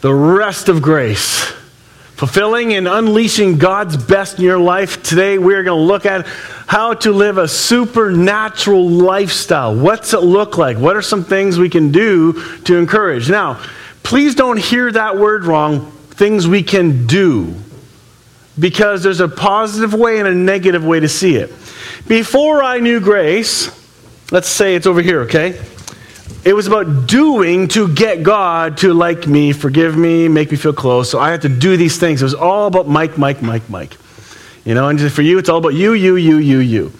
the rest of grace. Fulfilling and unleashing God's best in your life. Today, we're going to look at how to live a supernatural lifestyle. What's it look like? What are some things we can do to encourage? Now, please don't hear that word wrong things we can do, because there's a positive way and a negative way to see it. Before I knew grace, let's say it's over here, okay? It was about doing to get God to like me, forgive me, make me feel close. So I had to do these things. It was all about Mike, Mike, Mike, Mike. You know, and for you, it's all about you, you, you, you, you.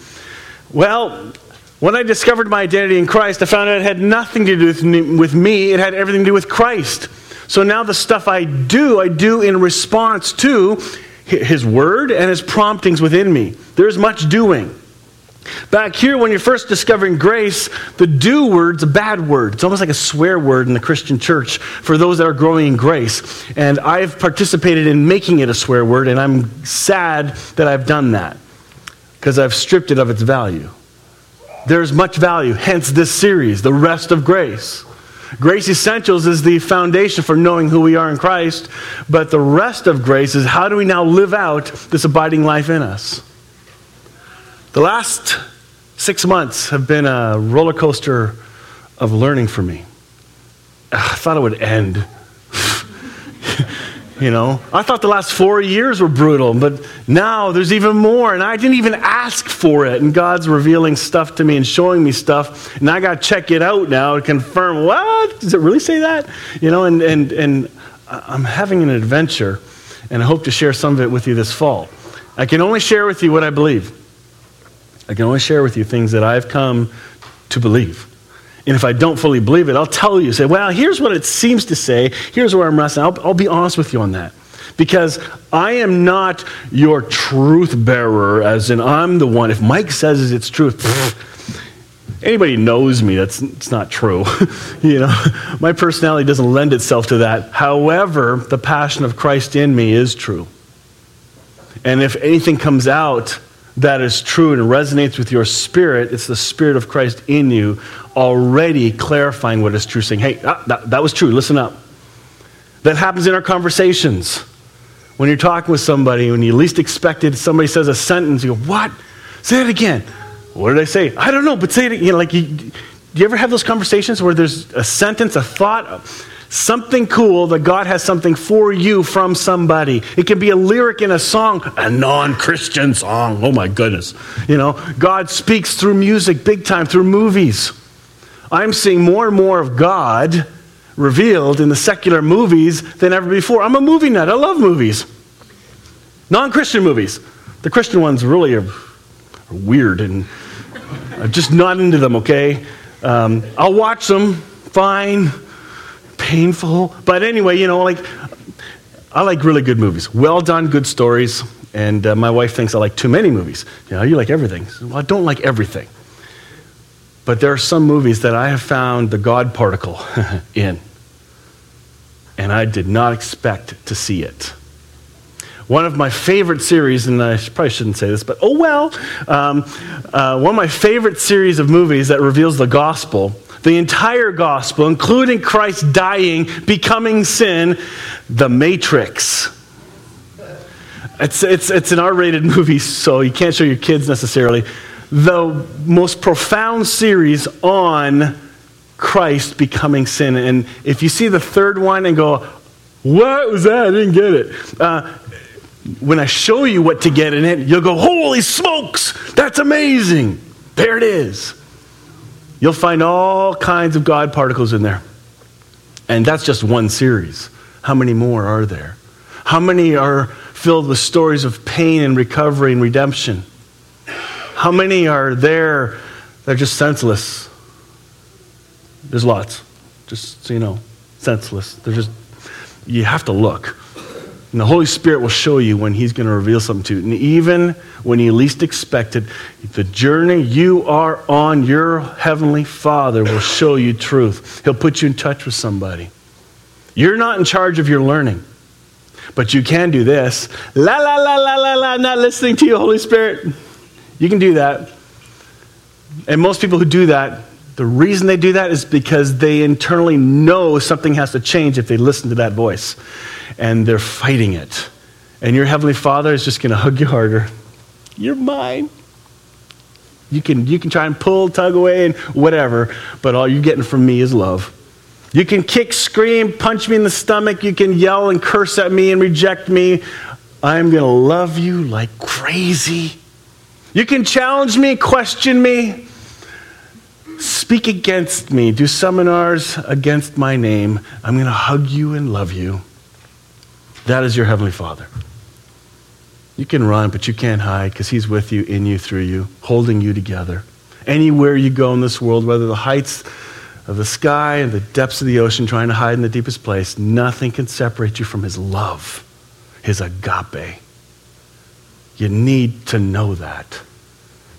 Well, when I discovered my identity in Christ, I found out it had nothing to do with me. It had everything to do with Christ. So now the stuff I do, I do in response to His Word and His promptings within me. There's much doing. Back here, when you're first discovering grace, the do word's a bad word. It's almost like a swear word in the Christian church for those that are growing in grace. And I've participated in making it a swear word, and I'm sad that I've done that because I've stripped it of its value. There's much value, hence this series, The Rest of Grace. Grace Essentials is the foundation for knowing who we are in Christ, but the rest of grace is how do we now live out this abiding life in us? The last six months have been a roller coaster of learning for me. I thought it would end. you know, I thought the last four years were brutal, but now there's even more, and I didn't even ask for it. And God's revealing stuff to me and showing me stuff, and I got to check it out now to confirm. What does it really say that? You know, and and and I'm having an adventure, and I hope to share some of it with you this fall. I can only share with you what I believe. I can only share with you things that I've come to believe. And if I don't fully believe it, I'll tell you, say, well, here's what it seems to say. Here's where I'm wrestling. I'll, I'll be honest with you on that. Because I am not your truth bearer, as in I'm the one. If Mike says it's truth, anybody knows me, that's it's not true. you know, my personality doesn't lend itself to that. However, the passion of Christ in me is true. And if anything comes out that is true and resonates with your spirit, it's the Spirit of Christ in you already clarifying what is true, saying, hey, that, that, was true, listen up. That happens in our conversations. When you're talking with somebody, when you least expect it, somebody says a sentence, you go, what? Say it again. What did I say? I don't know, but say it. You know, like, you, do you ever have those conversations where there's a sentence, a thought, something cool that God has something for you from somebody. It can be a lyric in a song, a non Christian song. Oh my goodness. You know, God speaks through music big time, through movies. I'm seeing more and more of God revealed in the secular movies than ever before. I'm a movie nut. I love movies. Non Christian movies. The Christian ones really are, are weird and I'm just not into them, okay? Um, I'll watch them, fine painful. But anyway, you know, like, I like really good movies. Well done, good stories. And uh, my wife thinks I like too many movies. You know, you like everything. Well, I don't like everything. But there are some movies that I have found the God particle in. And I did not expect to see it. One of my favorite series, and I probably shouldn't say this, but oh well, um, uh, one of my favorite series of movies that reveals the gospel the entire gospel, including Christ dying, becoming sin, The Matrix. It's, it's, it's an R rated movie, so you can't show your kids necessarily. The most profound series on Christ becoming sin. And if you see the third one and go, What was that? I didn't get it. Uh, when I show you what to get in it, you'll go, Holy smokes, that's amazing. There it is. You'll find all kinds of God particles in there. And that's just one series. How many more are there? How many are filled with stories of pain and recovery and redemption? How many are there that are just senseless? There's lots. Just so you know, senseless. They're just, you have to look. And the Holy Spirit will show you when He's going to reveal something to you. And even when you least expect it, the journey you are on, your Heavenly Father will show you truth. He'll put you in touch with somebody. You're not in charge of your learning, but you can do this. La, la, la, la, la, la, not listening to you, Holy Spirit. You can do that. And most people who do that, The reason they do that is because they internally know something has to change if they listen to that voice. And they're fighting it. And your Heavenly Father is just going to hug you harder. You're mine. You can, you can try and pull, tug away, and whatever, but all you're getting from me is love. You can kick, scream, punch me in the stomach. You can yell and curse at me and reject me. I'm going to love you like crazy. You can challenge me, question me, speak against me, do seminars against my name. I'm going to hug you and love you. That is your Heavenly Father. You can run, but you can't hide because He's with you, in you, through you, holding you together. Anywhere you go in this world, whether the heights of the sky and the depths of the ocean, trying to hide in the deepest place, nothing can separate you from His love, His agape. You need to know that.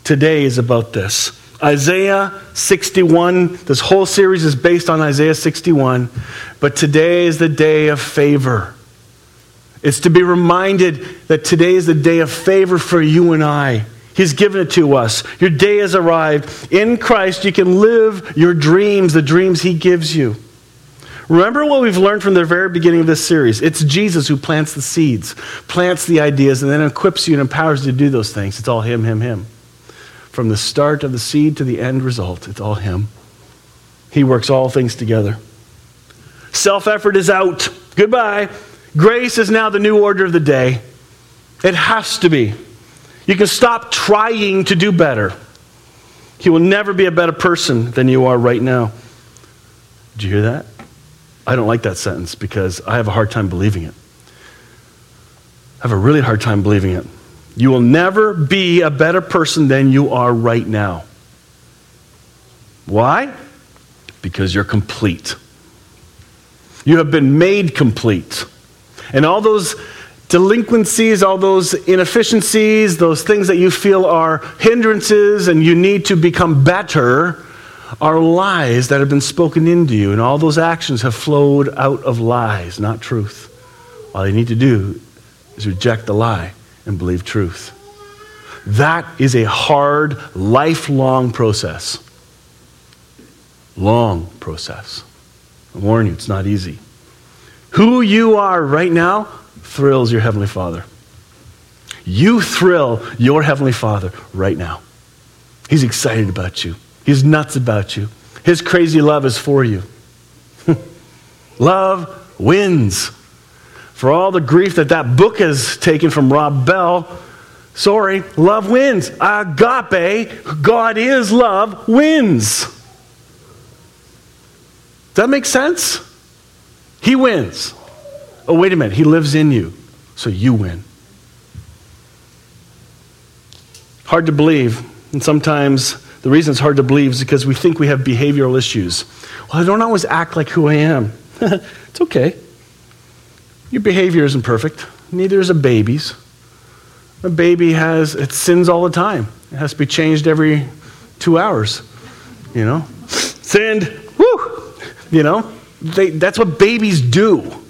Today is about this. Isaiah 61, this whole series is based on Isaiah 61, but today is the day of favor. It's to be reminded that today is the day of favor for you and I. He's given it to us. Your day has arrived. In Christ, you can live your dreams, the dreams He gives you. Remember what we've learned from the very beginning of this series. It's Jesus who plants the seeds, plants the ideas, and then equips you and empowers you to do those things. It's all Him, Him, Him. From the start of the seed to the end result, it's all Him. He works all things together. Self effort is out. Goodbye. Grace is now the new order of the day. It has to be. You can stop trying to do better. You will never be a better person than you are right now. Did you hear that? I don't like that sentence because I have a hard time believing it. I have a really hard time believing it. You will never be a better person than you are right now. Why? Because you're complete. You have been made complete. And all those delinquencies, all those inefficiencies, those things that you feel are hindrances and you need to become better, are lies that have been spoken into you. And all those actions have flowed out of lies, not truth. All you need to do is reject the lie and believe truth. That is a hard, lifelong process. Long process. I warn you, it's not easy. Who you are right now thrills your Heavenly Father. You thrill your Heavenly Father right now. He's excited about you, He's nuts about you. His crazy love is for you. love wins. For all the grief that that book has taken from Rob Bell, sorry, love wins. Agape, God is love, wins. Does that make sense? He wins. Oh, wait a minute. He lives in you, so you win. Hard to believe. And sometimes the reason it's hard to believe is because we think we have behavioral issues. Well, I don't always act like who I am. it's okay. Your behavior isn't perfect. Neither is a baby's. A baby has, it sins all the time. It has to be changed every two hours. You know? Sinned. Woo! You know? They, that's what babies do.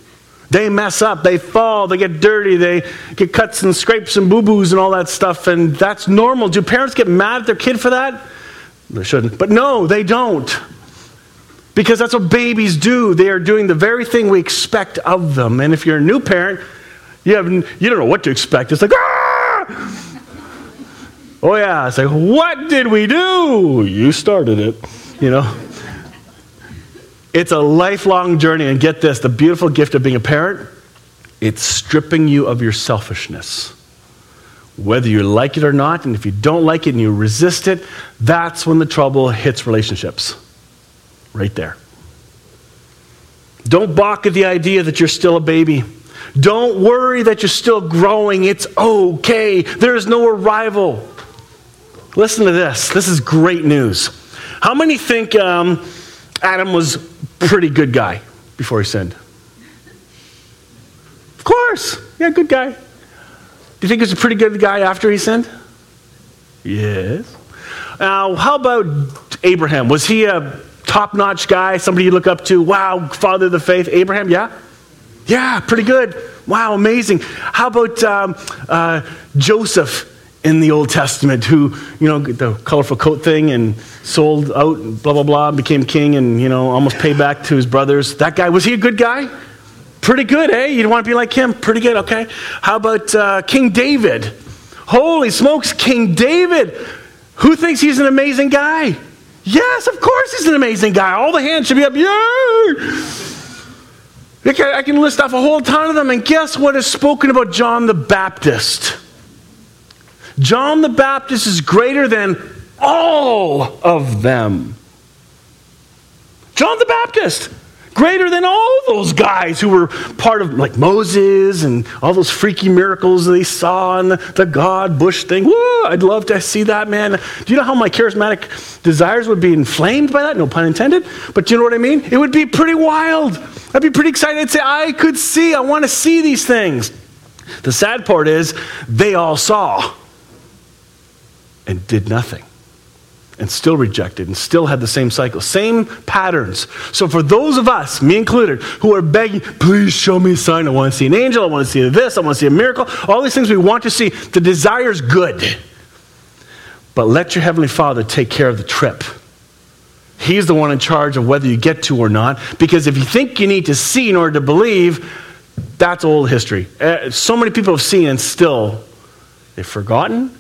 They mess up, they fall, they get dirty, they get cuts and scrapes and boo boos and all that stuff, and that's normal. Do parents get mad at their kid for that? They shouldn't. But no, they don't. Because that's what babies do. They are doing the very thing we expect of them. And if you're a new parent, you, have, you don't know what to expect. It's like, ah! Oh, yeah. It's like, what did we do? You started it, you know? It's a lifelong journey. And get this the beautiful gift of being a parent, it's stripping you of your selfishness. Whether you like it or not, and if you don't like it and you resist it, that's when the trouble hits relationships. Right there. Don't balk at the idea that you're still a baby. Don't worry that you're still growing. It's okay. There is no arrival. Listen to this. This is great news. How many think um, Adam was pretty good guy before he sinned. Of course. Yeah, good guy. Do you think he was a pretty good guy after he sinned? Yes. Now, how about Abraham? Was he a top notch guy, somebody you look up to? Wow, father of the faith. Abraham, yeah? Yeah, pretty good. Wow, amazing. How about um, uh, Joseph in the Old Testament who, you know, the colorful coat thing and sold out, and blah, blah, blah, became king and, you know, almost paid back to his brothers. That guy, was he a good guy? Pretty good, eh? You'd want to be like him? Pretty good, okay. How about uh, King David? Holy smokes, King David. Who thinks he's an amazing guy? Yes, of course he's an amazing guy. All the hands should be up. Yay! I can list off a whole ton of them. And guess what is spoken about John the Baptist? John the Baptist is greater than all of them. John the Baptist, greater than all those guys who were part of, like Moses and all those freaky miracles they saw and the, the God Bush thing. Woo, I'd love to see that, man. Do you know how my charismatic desires would be inflamed by that? No pun intended. But do you know what I mean? It would be pretty wild. I'd be pretty excited. I'd say, I could see, I want to see these things. The sad part is, they all saw and did nothing and still rejected and still had the same cycle, same patterns. So, for those of us, me included, who are begging, please show me a sign. I want to see an angel. I want to see this. I want to see a miracle. All these things we want to see. The desire is good. But let your Heavenly Father take care of the trip. He's the one in charge of whether you get to or not. Because if you think you need to see in order to believe, that's old history. Uh, so many people have seen and still they've forgotten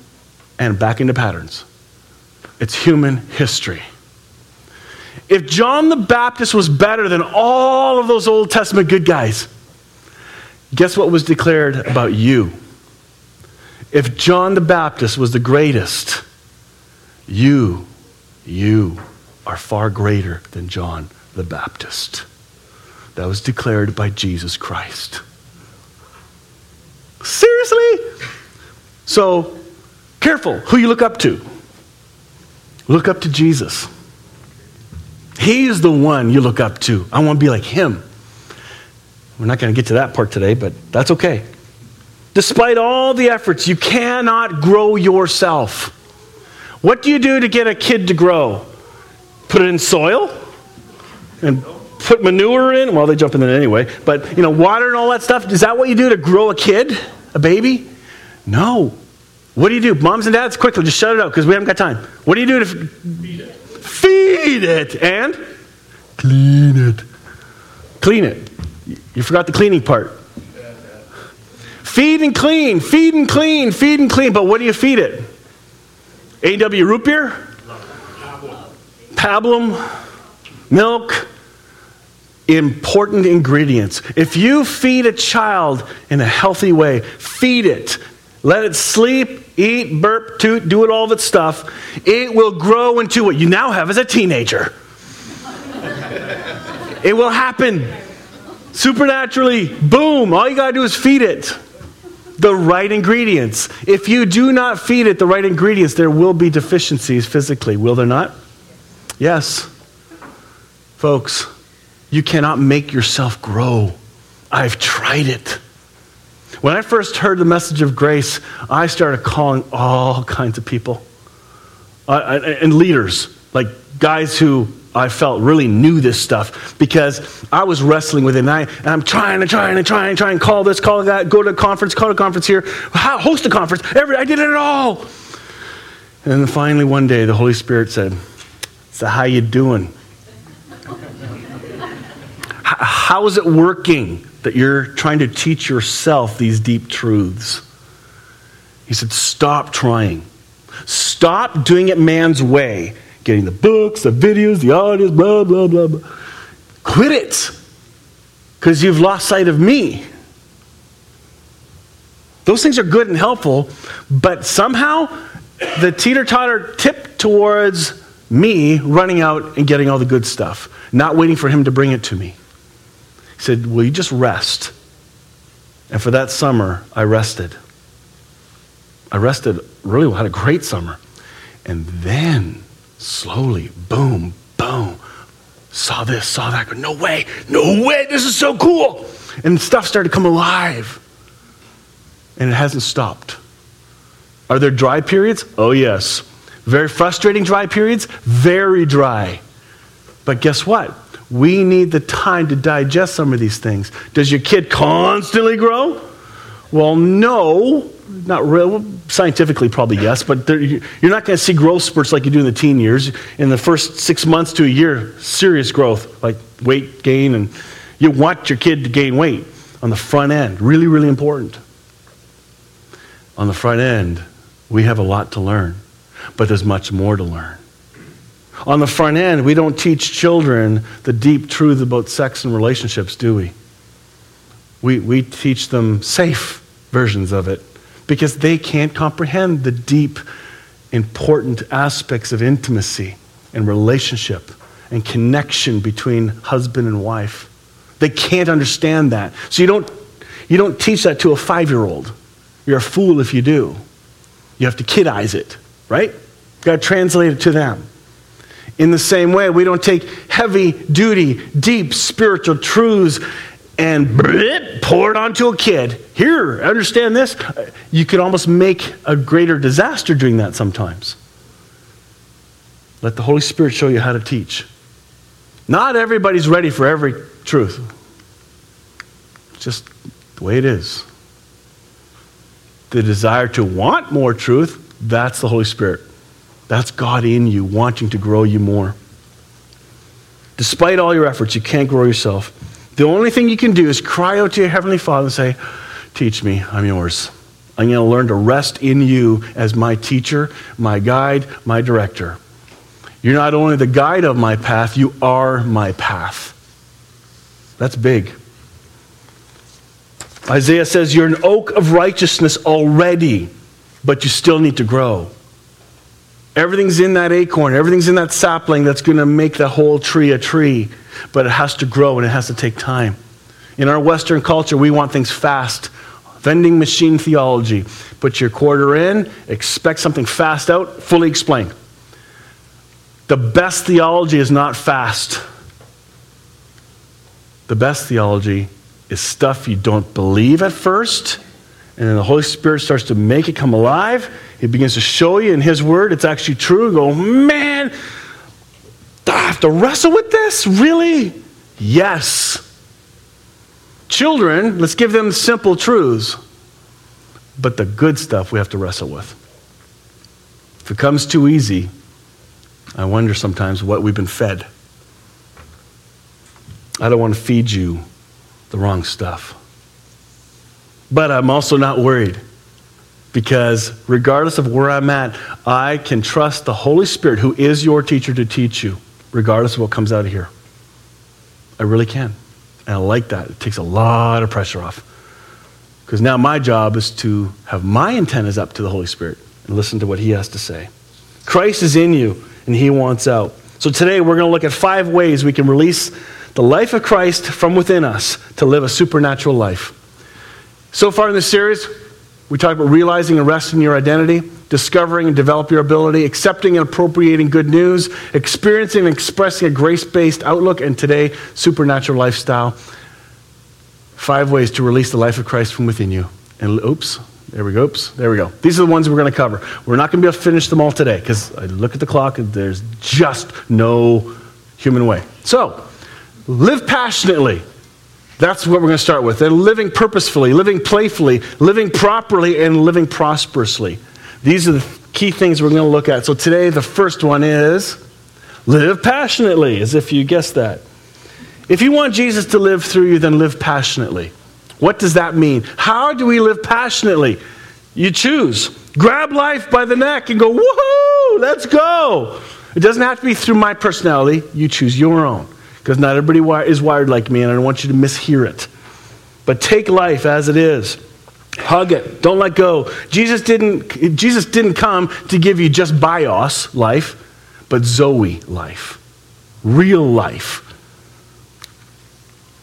and back into patterns. It's human history. If John the Baptist was better than all of those Old Testament good guys, guess what was declared about you? If John the Baptist was the greatest, you, you are far greater than John the Baptist. That was declared by Jesus Christ. Seriously? So, Careful who you look up to. Look up to Jesus. He is the one you look up to. I want to be like him. We're not going to get to that part today, but that's okay. Despite all the efforts, you cannot grow yourself. What do you do to get a kid to grow? Put it in soil and put manure in? Well, they jump in it anyway. But, you know, water and all that stuff. Is that what you do to grow a kid, a baby? No. What do you do? Moms and dads, quickly, just shut it up because we haven't got time. What do you do to feed it? Feed it and clean it. Clean it. You forgot the cleaning part. Feed and clean, feed and clean, feed and clean. But what do you feed it? A.W. root beer? Pablum, milk, important ingredients. If you feed a child in a healthy way, feed it. Let it sleep, eat, burp, toot, do it all of its stuff. It will grow into what you now have as a teenager. it will happen supernaturally. Boom. All you got to do is feed it the right ingredients. If you do not feed it the right ingredients, there will be deficiencies physically, will there not? Yes. Folks, you cannot make yourself grow. I've tried it. When I first heard the message of grace, I started calling all kinds of people uh, and leaders, like guys who I felt really knew this stuff because I was wrestling with it. And, I, and I'm trying and trying and trying and trying, call this, call that, go to a conference, call a conference here, host a conference. Every, I did it all. And then finally one day the Holy Spirit said, So how you doing? how is it working? That you're trying to teach yourself these deep truths. He said, Stop trying. Stop doing it man's way. Getting the books, the videos, the audios, blah, blah, blah, blah. Quit it. Because you've lost sight of me. Those things are good and helpful, but somehow the teeter totter tipped towards me running out and getting all the good stuff, not waiting for him to bring it to me. He said, Will you just rest? And for that summer, I rested. I rested, really well, had a great summer. And then, slowly, boom, boom, saw this, saw that. Go, no way, no way, this is so cool. And stuff started to come alive. And it hasn't stopped. Are there dry periods? Oh, yes. Very frustrating dry periods? Very dry. But guess what? We need the time to digest some of these things. Does your kid constantly grow? Well, no, not real. Scientifically, probably yes, but you're not going to see growth spurts like you do in the teen years. In the first six months to a year, serious growth, like weight gain, and you want your kid to gain weight on the front end. Really, really important. On the front end, we have a lot to learn, but there's much more to learn. On the front end, we don't teach children the deep truth about sex and relationships, do we? We, we teach them safe versions of it because they can't comprehend the deep, important aspects of intimacy and relationship and connection between husband and wife. They can't understand that. So you don't, you don't teach that to a five year old. You're a fool if you do. You have to kidize it, right? You've got to translate it to them. In the same way, we don't take heavy duty, deep spiritual truths and pour it onto a kid. Here, understand this. You could almost make a greater disaster doing that sometimes. Let the Holy Spirit show you how to teach. Not everybody's ready for every truth. It's just the way it is. The desire to want more truth, that's the Holy Spirit. That's God in you, wanting to grow you more. Despite all your efforts, you can't grow yourself. The only thing you can do is cry out to your Heavenly Father and say, Teach me, I'm yours. I'm going to learn to rest in you as my teacher, my guide, my director. You're not only the guide of my path, you are my path. That's big. Isaiah says, You're an oak of righteousness already, but you still need to grow. Everything's in that acorn, everything's in that sapling that's going to make the whole tree a tree but it has to grow and it has to take time. In our Western culture, we want things fast. Vending machine theology. Put your quarter in, expect something fast out, fully explain. The best theology is not fast. The best theology is stuff you don't believe at first, and then the Holy Spirit starts to make it come alive. He begins to show you in His Word it's actually true. You go, man, I have to wrestle with this? Really? Yes. Children, let's give them simple truths. But the good stuff we have to wrestle with. If it comes too easy, I wonder sometimes what we've been fed. I don't want to feed you the wrong stuff. But I'm also not worried because regardless of where I'm at, I can trust the Holy Spirit, who is your teacher, to teach you regardless of what comes out of here. I really can. And I like that. It takes a lot of pressure off. Because now my job is to have my antennas up to the Holy Spirit and listen to what He has to say. Christ is in you, and He wants out. So today we're going to look at five ways we can release the life of Christ from within us to live a supernatural life. So far in this series, we talked about realizing and resting your identity discovering and develop your ability, accepting and appropriating good news, experiencing and expressing a grace based outlook, and today, supernatural lifestyle. Five ways to release the life of Christ from within you. And oops, there we go. Oops, there we go. These are the ones we're going to cover. We're not going to be able to finish them all today because I look at the clock and there's just no human way. So, live passionately. That's what we're going to start with. And living purposefully, living playfully, living properly, and living prosperously. These are the key things we're going to look at. So today, the first one is live passionately, as if you guessed that. If you want Jesus to live through you, then live passionately. What does that mean? How do we live passionately? You choose. Grab life by the neck and go, woohoo, let's go. It doesn't have to be through my personality. You choose your own. Because not everybody is wired like me, and I don't want you to mishear it. But take life as it is. Hug it. Don't let go. Jesus didn't, Jesus didn't come to give you just bios life, but Zoe life. Real life.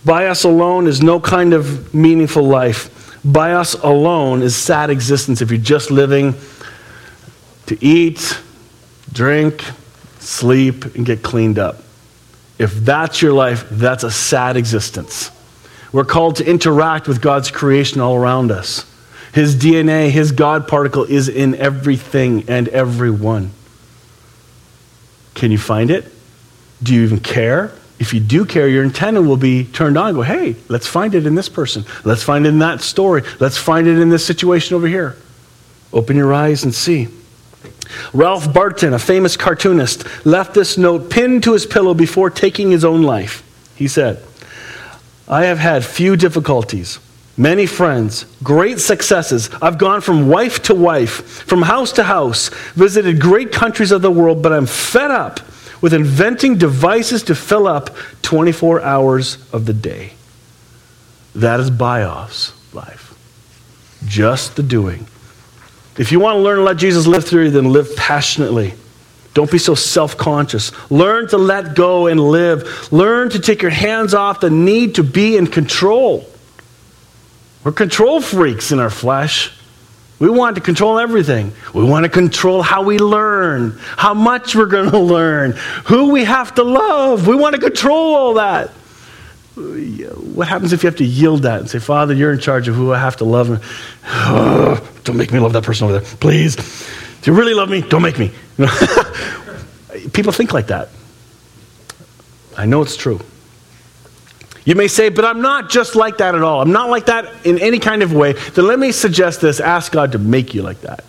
Bios alone is no kind of meaningful life. Bios alone is sad existence if you're just living to eat, drink, sleep, and get cleaned up. If that's your life, that's a sad existence. We're called to interact with God's creation all around us. His DNA, his God particle is in everything and everyone. Can you find it? Do you even care? if you do care, your antenna will be turned on. Go, hey, let's find it in this person. Let's find it in that story. Let's find it in this situation over here. Open your eyes and see. Ralph Barton, a famous cartoonist, left this note pinned to his pillow before taking his own life. He said, I have had few difficulties, many friends, great successes. I've gone from wife to wife, from house to house, visited great countries of the world, but I'm fed up with inventing devices to fill up 24 hours of the day. That is bios life. Just the doing. If you want to learn to let Jesus live through you, then live passionately. Don't be so self conscious. Learn to let go and live. Learn to take your hands off the need to be in control. We're control freaks in our flesh. We want to control everything. We want to control how we learn, how much we're going to learn, who we have to love. We want to control all that. What happens if you have to yield that and say, Father, you're in charge of who I have to love? and don't make me love that person over there. Please. Do you really love me? Don't make me. People think like that. I know it's true. You may say, but I'm not just like that at all. I'm not like that in any kind of way. Then let me suggest this ask God to make you like that.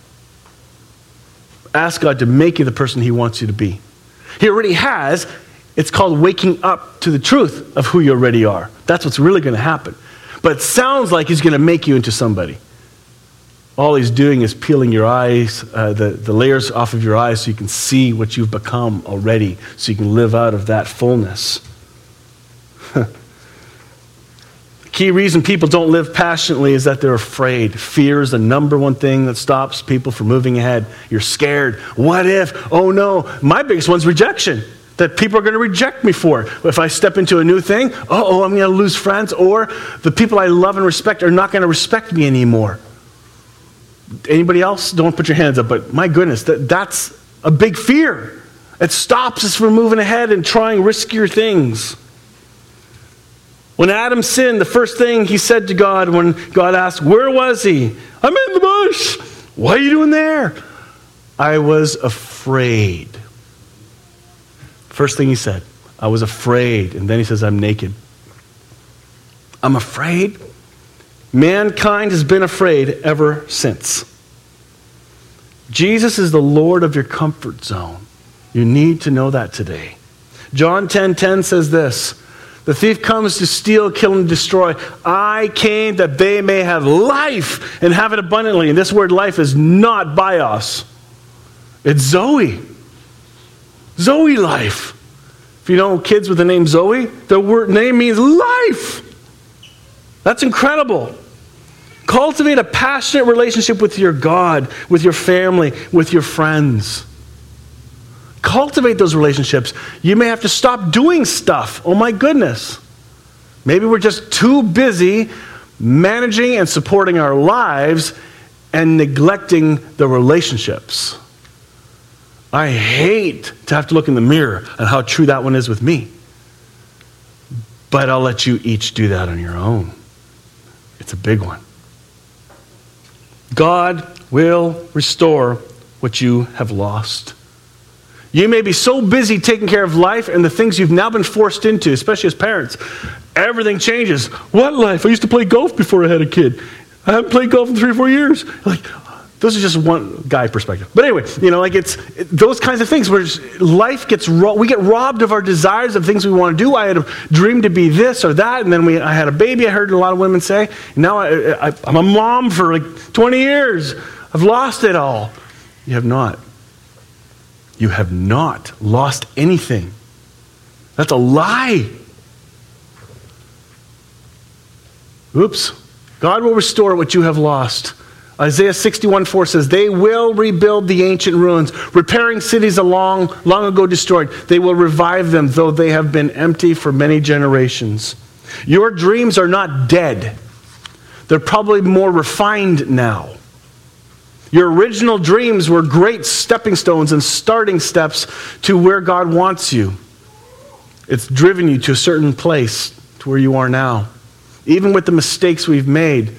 Ask God to make you the person He wants you to be. He already has. It's called waking up to the truth of who you already are. That's what's really going to happen. But sounds like He's going to make you into somebody. All He's doing is peeling your eyes, uh, the, the layers off of your eyes so you can see what you've become already, so you can live out of that fullness. Key reason people don't live passionately is that they're afraid. Fear is the number one thing that stops people from moving ahead. You're scared. What if? Oh no. My biggest one's rejection. That people are going to reject me for. If I step into a new thing, oh, I'm going to lose friends, or the people I love and respect are not going to respect me anymore. Anybody else? Don't put your hands up, but my goodness, that, that's a big fear. It stops us from moving ahead and trying riskier things. When Adam sinned, the first thing he said to God when God asked, Where was he? I'm in the bush. What are you doing there? I was afraid. First thing he said, I was afraid. And then he says, I'm naked. I'm afraid. Mankind has been afraid ever since. Jesus is the Lord of your comfort zone. You need to know that today. John 10:10 10, 10 says this. The thief comes to steal, kill, and destroy. I came that they may have life and have it abundantly. And this word life is not bios, it's Zoe. Zoe life. If you know kids with the name Zoe, their word name means life. That's incredible. Cultivate a passionate relationship with your God, with your family, with your friends. Cultivate those relationships. You may have to stop doing stuff. Oh my goodness. Maybe we're just too busy managing and supporting our lives and neglecting the relationships. I hate to have to look in the mirror at how true that one is with me. But I'll let you each do that on your own. It's a big one. God will restore what you have lost. You may be so busy taking care of life and the things you've now been forced into, especially as parents. Everything changes. What life? I used to play golf before I had a kid. I haven't played golf in three or four years. Like, those are just one guy perspective. But anyway, you know, like it's it, those kinds of things where life gets ro- we get robbed of our desires of things we want to do. I had a dream to be this or that, and then we, I had a baby. I heard a lot of women say. now I, I, I'm a mom for like 20 years. I've lost it all. You have not. You have not lost anything. That's a lie. Oops. God will restore what you have lost. Isaiah 61 4 says, They will rebuild the ancient ruins, repairing cities long, long ago destroyed. They will revive them, though they have been empty for many generations. Your dreams are not dead, they're probably more refined now. Your original dreams were great stepping stones and starting steps to where God wants you. It's driven you to a certain place, to where you are now. Even with the mistakes we've made,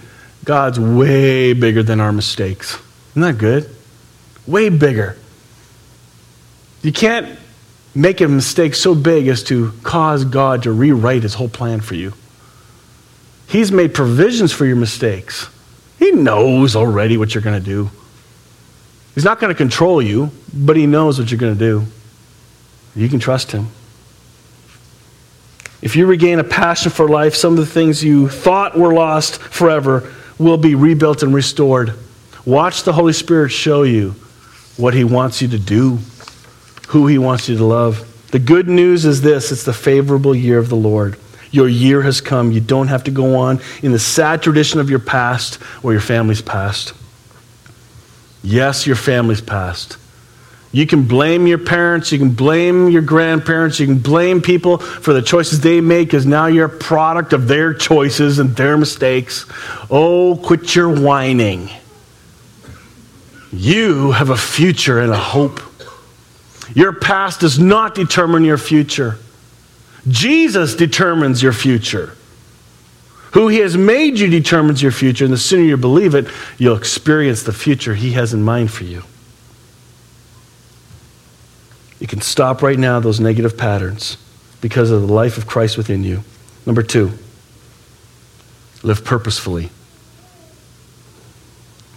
God's way bigger than our mistakes. Isn't that good? Way bigger. You can't make a mistake so big as to cause God to rewrite his whole plan for you. He's made provisions for your mistakes. He knows already what you're going to do. He's not going to control you, but he knows what you're going to do. You can trust him. If you regain a passion for life, some of the things you thought were lost forever will be rebuilt and restored. Watch the Holy Spirit show you what he wants you to do who he wants you to love. The good news is this it's the favorable year of the Lord. Your year has come. You don't have to go on in the sad tradition of your past or your family's past. Yes, your family's past. You can blame your parents, you can blame your grandparents, you can blame people for the choices they made because now you're a product of their choices and their mistakes. Oh, quit your whining. You have a future and a hope. Your past does not determine your future. Jesus determines your future. Who He has made you determines your future, and the sooner you believe it, you'll experience the future He has in mind for you. You can stop right now those negative patterns because of the life of Christ within you. Number two, live purposefully.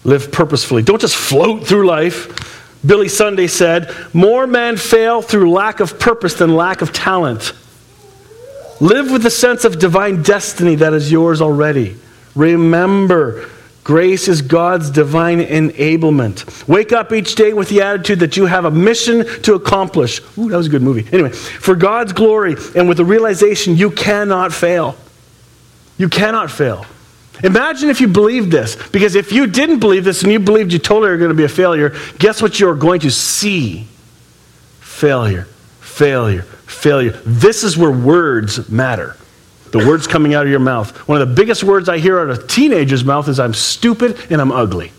Live purposefully. Don't just float through life. Billy Sunday said, More men fail through lack of purpose than lack of talent. Live with the sense of divine destiny that is yours already. Remember, grace is God's divine enablement. Wake up each day with the attitude that you have a mission to accomplish. Ooh, that was a good movie. Anyway, for God's glory and with the realization you cannot fail. You cannot fail. Imagine if you believed this. Because if you didn't believe this and you believed you totally are going to be a failure, guess what you're going to see? Failure, failure, failure. This is where words matter. The words coming out of your mouth. One of the biggest words I hear out of a teenager's mouth is I'm stupid and I'm ugly.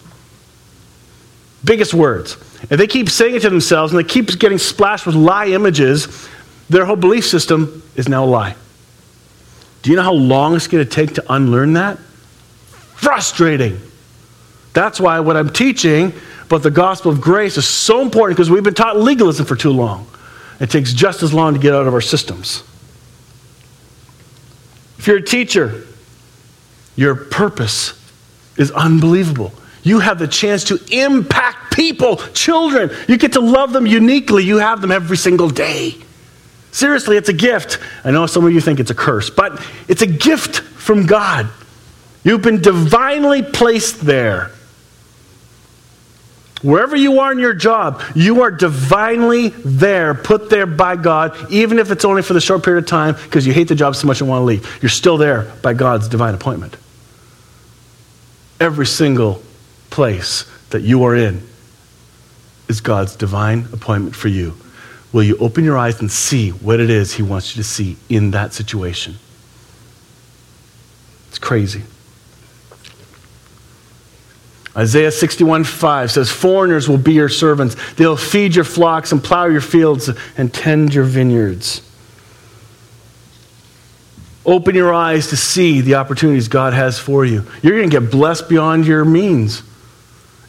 Biggest words. And they keep saying it to themselves and they keep getting splashed with lie images, their whole belief system is now a lie. Do you know how long it's going to take to unlearn that? frustrating. That's why what I'm teaching about the gospel of grace is so important because we've been taught legalism for too long. It takes just as long to get out of our systems. If you're a teacher, your purpose is unbelievable. You have the chance to impact people, children. You get to love them uniquely. You have them every single day. Seriously, it's a gift. I know some of you think it's a curse, but it's a gift from God. You've been divinely placed there. Wherever you are in your job, you are divinely there, put there by God, even if it's only for the short period of time because you hate the job so much and want to leave. You're still there by God's divine appointment. Every single place that you are in is God's divine appointment for you. Will you open your eyes and see what it is He wants you to see in that situation? It's crazy. Isaiah 61 5 says, Foreigners will be your servants. They'll feed your flocks and plow your fields and tend your vineyards. Open your eyes to see the opportunities God has for you. You're going to get blessed beyond your means.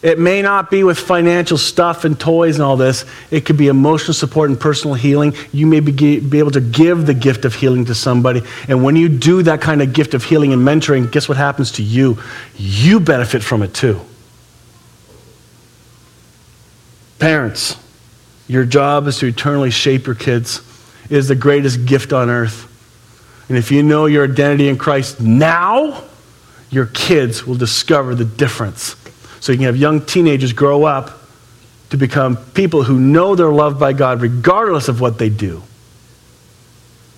It may not be with financial stuff and toys and all this. It could be emotional support and personal healing. You may be, be able to give the gift of healing to somebody. And when you do that kind of gift of healing and mentoring, guess what happens to you? You benefit from it too. Parents, your job is to eternally shape your kids. It is the greatest gift on earth. And if you know your identity in Christ now, your kids will discover the difference. So you can have young teenagers grow up to become people who know they're loved by God regardless of what they do.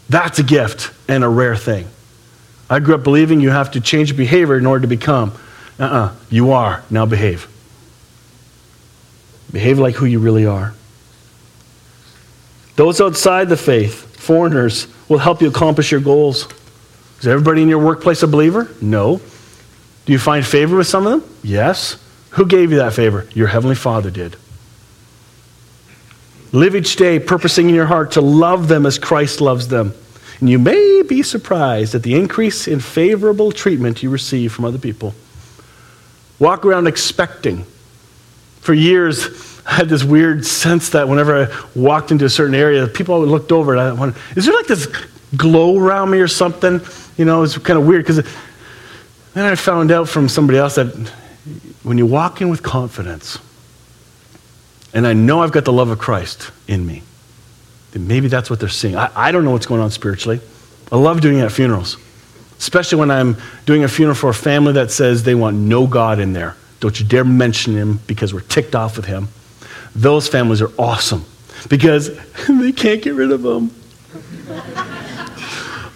That's a gift and a rare thing. I grew up believing you have to change behavior in order to become. Uh uh-uh. uh You are. Now behave. Behave like who you really are. Those outside the faith, foreigners, will help you accomplish your goals. Is everybody in your workplace a believer? No. Do you find favor with some of them? Yes. Who gave you that favor? Your Heavenly Father did. Live each day purposing in your heart to love them as Christ loves them. And you may be surprised at the increase in favorable treatment you receive from other people. Walk around expecting for years, I had this weird sense that whenever I walked into a certain area, people always looked over and I wondered, is there like this glow around me or something? You know, it's kind of weird because then I found out from somebody else that when you walk in with confidence, and I know I've got the love of Christ in me, then maybe that's what they're seeing. I, I don't know what's going on spiritually. I love doing it at funerals, especially when I'm doing a funeral for a family that says they want no God in there. Don't you dare mention him because we're ticked off with him. Those families are awesome because they can't get rid of them.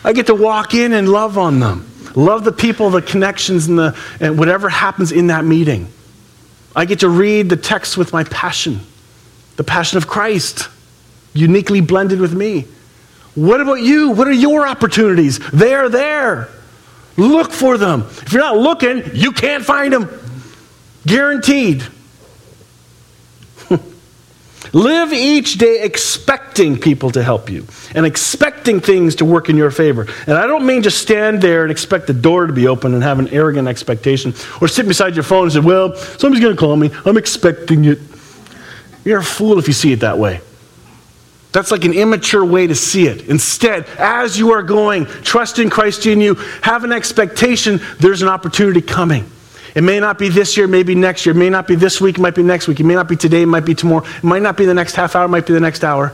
I get to walk in and love on them. Love the people, the connections, and, the, and whatever happens in that meeting. I get to read the text with my passion, the passion of Christ, uniquely blended with me. What about you? What are your opportunities? They are there. Look for them. If you're not looking, you can't find them. Guaranteed. Live each day expecting people to help you and expecting things to work in your favor. And I don't mean just stand there and expect the door to be open and have an arrogant expectation or sit beside your phone and say, Well, somebody's going to call me. I'm expecting it. You're a fool if you see it that way. That's like an immature way to see it. Instead, as you are going, trust in Christ in you, have an expectation there's an opportunity coming. It may not be this year, maybe next year. It may not be this week, it might be next week. It may not be today, it might be tomorrow. It might not be the next half hour, it might be the next hour.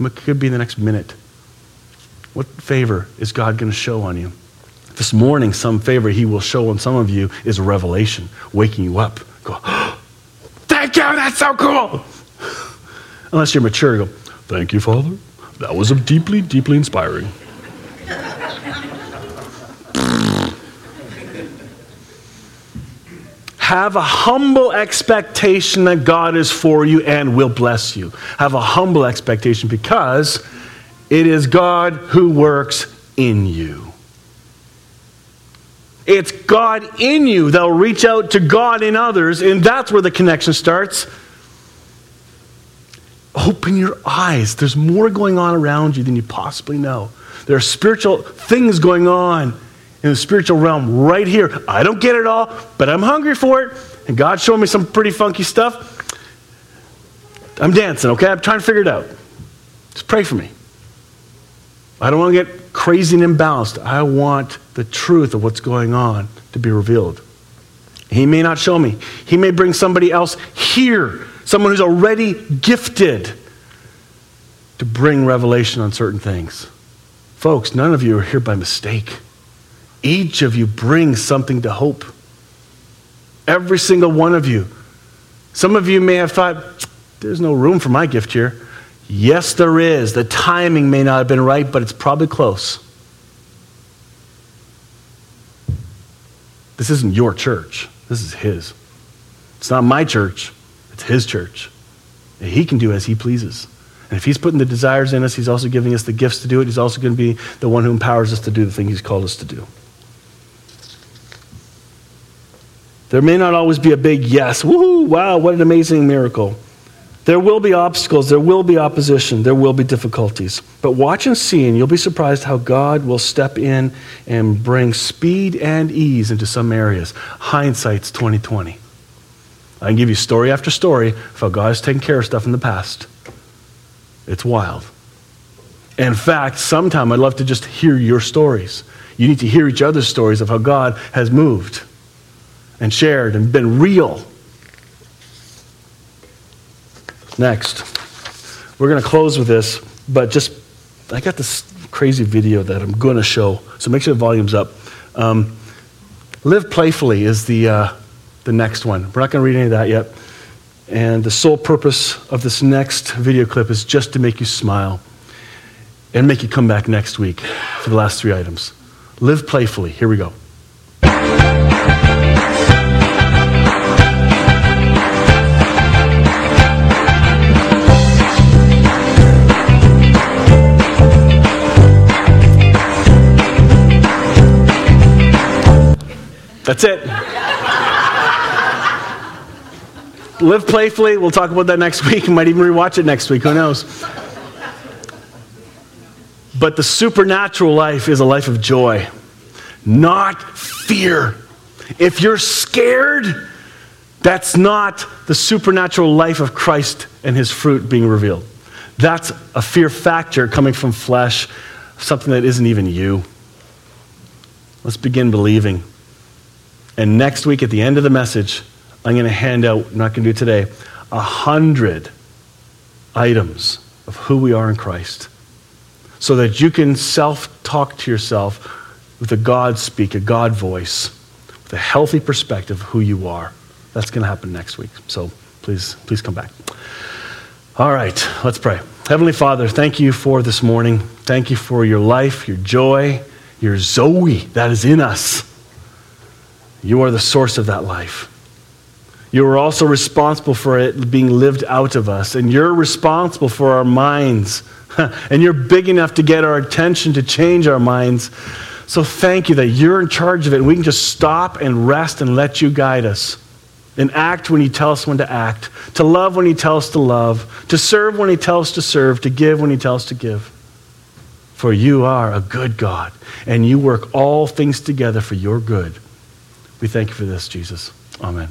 It could be the next minute. What favor is God going to show on you? This morning, some favor He will show on some of you is a revelation, waking you up. Go, oh, thank you, that's so cool. Unless you're mature, go, thank you, Father. That was deeply, deeply inspiring. Have a humble expectation that God is for you and will bless you. Have a humble expectation because it is God who works in you. It's God in you that'll reach out to God in others, and that's where the connection starts. Open your eyes. There's more going on around you than you possibly know. There are spiritual things going on in the spiritual realm right here. I don't get it all, but I'm hungry for it. And God showed me some pretty funky stuff. I'm dancing, okay? I'm trying to figure it out. Just pray for me. I don't want to get crazy and imbalanced. I want the truth of what's going on to be revealed. He may not show me. He may bring somebody else here, someone who's already gifted to bring revelation on certain things. Folks, none of you are here by mistake. Each of you brings something to hope. Every single one of you. Some of you may have thought, there's no room for my gift here. Yes, there is. The timing may not have been right, but it's probably close. This isn't your church, this is His. It's not my church, it's His church. And he can do as He pleases. And if He's putting the desires in us, He's also giving us the gifts to do it. He's also going to be the one who empowers us to do the thing He's called us to do. There may not always be a big yes. Woohoo, wow, what an amazing miracle. There will be obstacles, there will be opposition, there will be difficulties. But watch and see, and you'll be surprised how God will step in and bring speed and ease into some areas. Hindsight's 2020. I can give you story after story of how God has taken care of stuff in the past. It's wild. In fact, sometime I'd love to just hear your stories. You need to hear each other's stories of how God has moved and shared and been real. Next, we're going to close with this, but just, I got this crazy video that I'm going to show, so make sure the volume's up. Um, Live Playfully is the, uh, the next one. We're not going to read any of that yet. And the sole purpose of this next video clip is just to make you smile and make you come back next week for the last three items. Live playfully. Here we go. That's it. Live playfully. We'll talk about that next week. might even rewatch it next week. Who knows? But the supernatural life is a life of joy, not fear. If you're scared, That's not the supernatural life of Christ and his fruit being revealed. That's a fear factor coming from flesh, something that isn't even you. Let's begin believing. And next week, at the end of the message, I'm going to hand out, I'm not going to do today, a hundred items of who we are in Christ so that you can self talk to yourself with a God speak, a God voice, with a healthy perspective of who you are. That's going to happen next week. So please, please come back. All right, let's pray. Heavenly Father, thank you for this morning. Thank you for your life, your joy, your Zoe that is in us. You are the source of that life. You are also responsible for it being lived out of us, and you're responsible for our minds. and you're big enough to get our attention to change our minds. So thank you that you're in charge of it, we can just stop and rest and let you guide us. And act when you tell us when to act, to love when you tell us to love, to serve when you tell us to serve, to give when you tell us to give. For you are a good God, and you work all things together for your good. We thank you for this, Jesus. Amen.